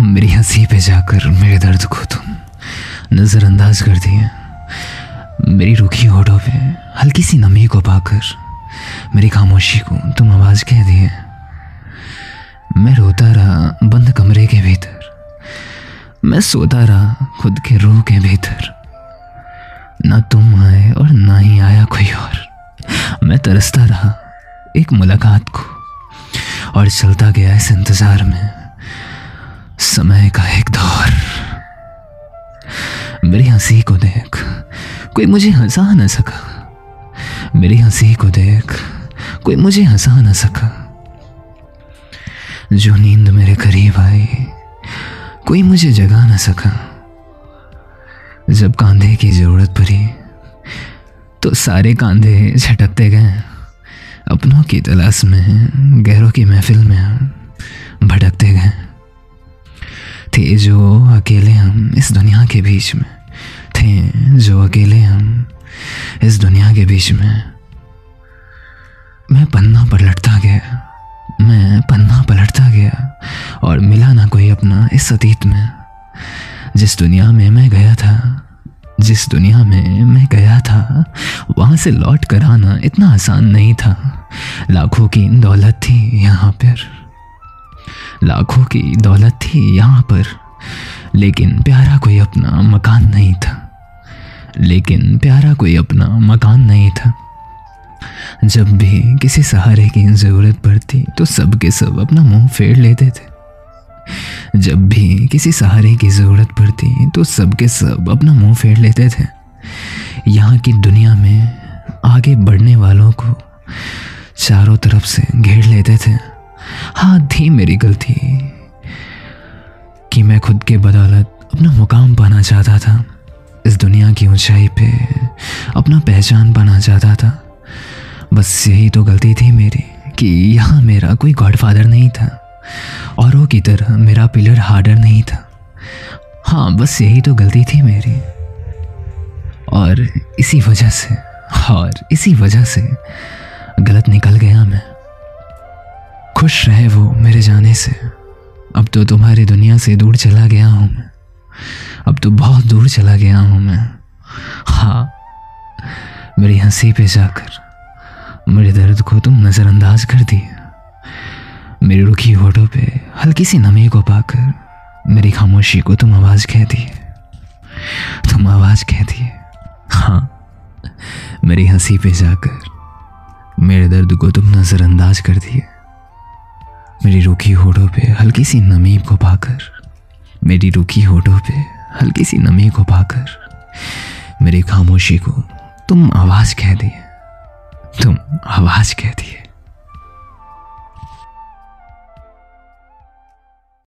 मेरी हँसी पे जाकर मेरे दर्द को तुम नज़रअंदाज कर दिए। मेरी रुखी होठों पे हल्की सी नमी को पाकर मेरी खामोशी को तुम आवाज़ कह दिए। मैं रोता रहा बंद कमरे के भीतर। मैं सोता रहा खुद के रूह के भीतर। ना तुम आए और ना ही आया कोई और। मैं तरसता रहा एक मुलाकात को और चलता गया इस इंतज़ार में। समय का एक दौर। मेरी हँसी को देख, कोई मुझे हंसा ना सका। मेरी हँसी को देख, कोई मुझे हंसा ना सका। जो नींद मेरे करीब आई, कोई मुझे जगा ना सका। जब कांधे की ज़रूरत पड़ी तो सारे कांधे झटकते गए। अपनों की तलाश में गैरों की महफिल में भटकते गए। जो अकेले हम इस दुनिया के बीच में थे, जो अकेले हम इस दुनिया के बीच में, मैं पन्ना पलटता गया। मैं पन्ना पलटता गया और मिला ना कोई अपना इस अतीत में। जिस दुनिया में मैं गया था, जिस दुनिया में मैं गया था, वहाँ से लौट कर आना इतना आसान नहीं था। लाखों की दौलत थी यहाँ पर। लाखों की दौलत थी यहाँ पर। लेकिन प्यारा कोई अपना मकान नहीं था। लेकिन प्यारा कोई अपना मकान नहीं था। जब भी किसी सहारे की ज़रूरत पड़ती तो सब के सब अपना मुँह फेर लेते थे। जब भी किसी सहारे की ज़रूरत पड़ती तो सब के सब अपना मुँह फेर लेते थे। यहाँ की दुनिया में आगे बढ़ने वालों को चारों तरफ़ से घेर लेते थे। हाँ थी मेरी गलती। कि मैं खुद के बदौलत अपना मुकाम पाना चाहता था। इस दुनिया की ऊंचाई पे अपना पहचान पाना चाहता था। बस यही तो गलती थी मेरी कि यहाँ मेरा कोई गॉडफादर नहीं था औरों की तरह मेरा पिलर हार्डर नहीं था। हाँ बस यही तो गलती थी मेरी। और इसी वजह से, और इसी वजह से गलत निकल गया मैं। खुश रहे वो मेरे जाने से। अब तो तुम्हारी दुनिया से दूर चला गया हूँ मैं। अब तो बहुत दूर चला गया हूँ मैं। हाँ मेरी हँसी पे जाकर मेरे दर्द को तुम नज़रअंदाज कर दिए। मेरी रुखी होठों पे हल्की सी नमी को पाकर मेरी खामोशी को तुम आवाज़ कह दिए। तुम आवाज़ कह दिए। हाँ मेरी हँसी पे जाकर मेरे दर्द को तुम नज़रअंदाज कर दिए। मेरी रूखी होठों पे हल्की सी नमी को पाकर मेरी रूखी होठों पे हल्की सी नमी को पाकर मेरी खामोशी को तुम आवाज़ कह दिए, तुम आवाज़ कह दिए।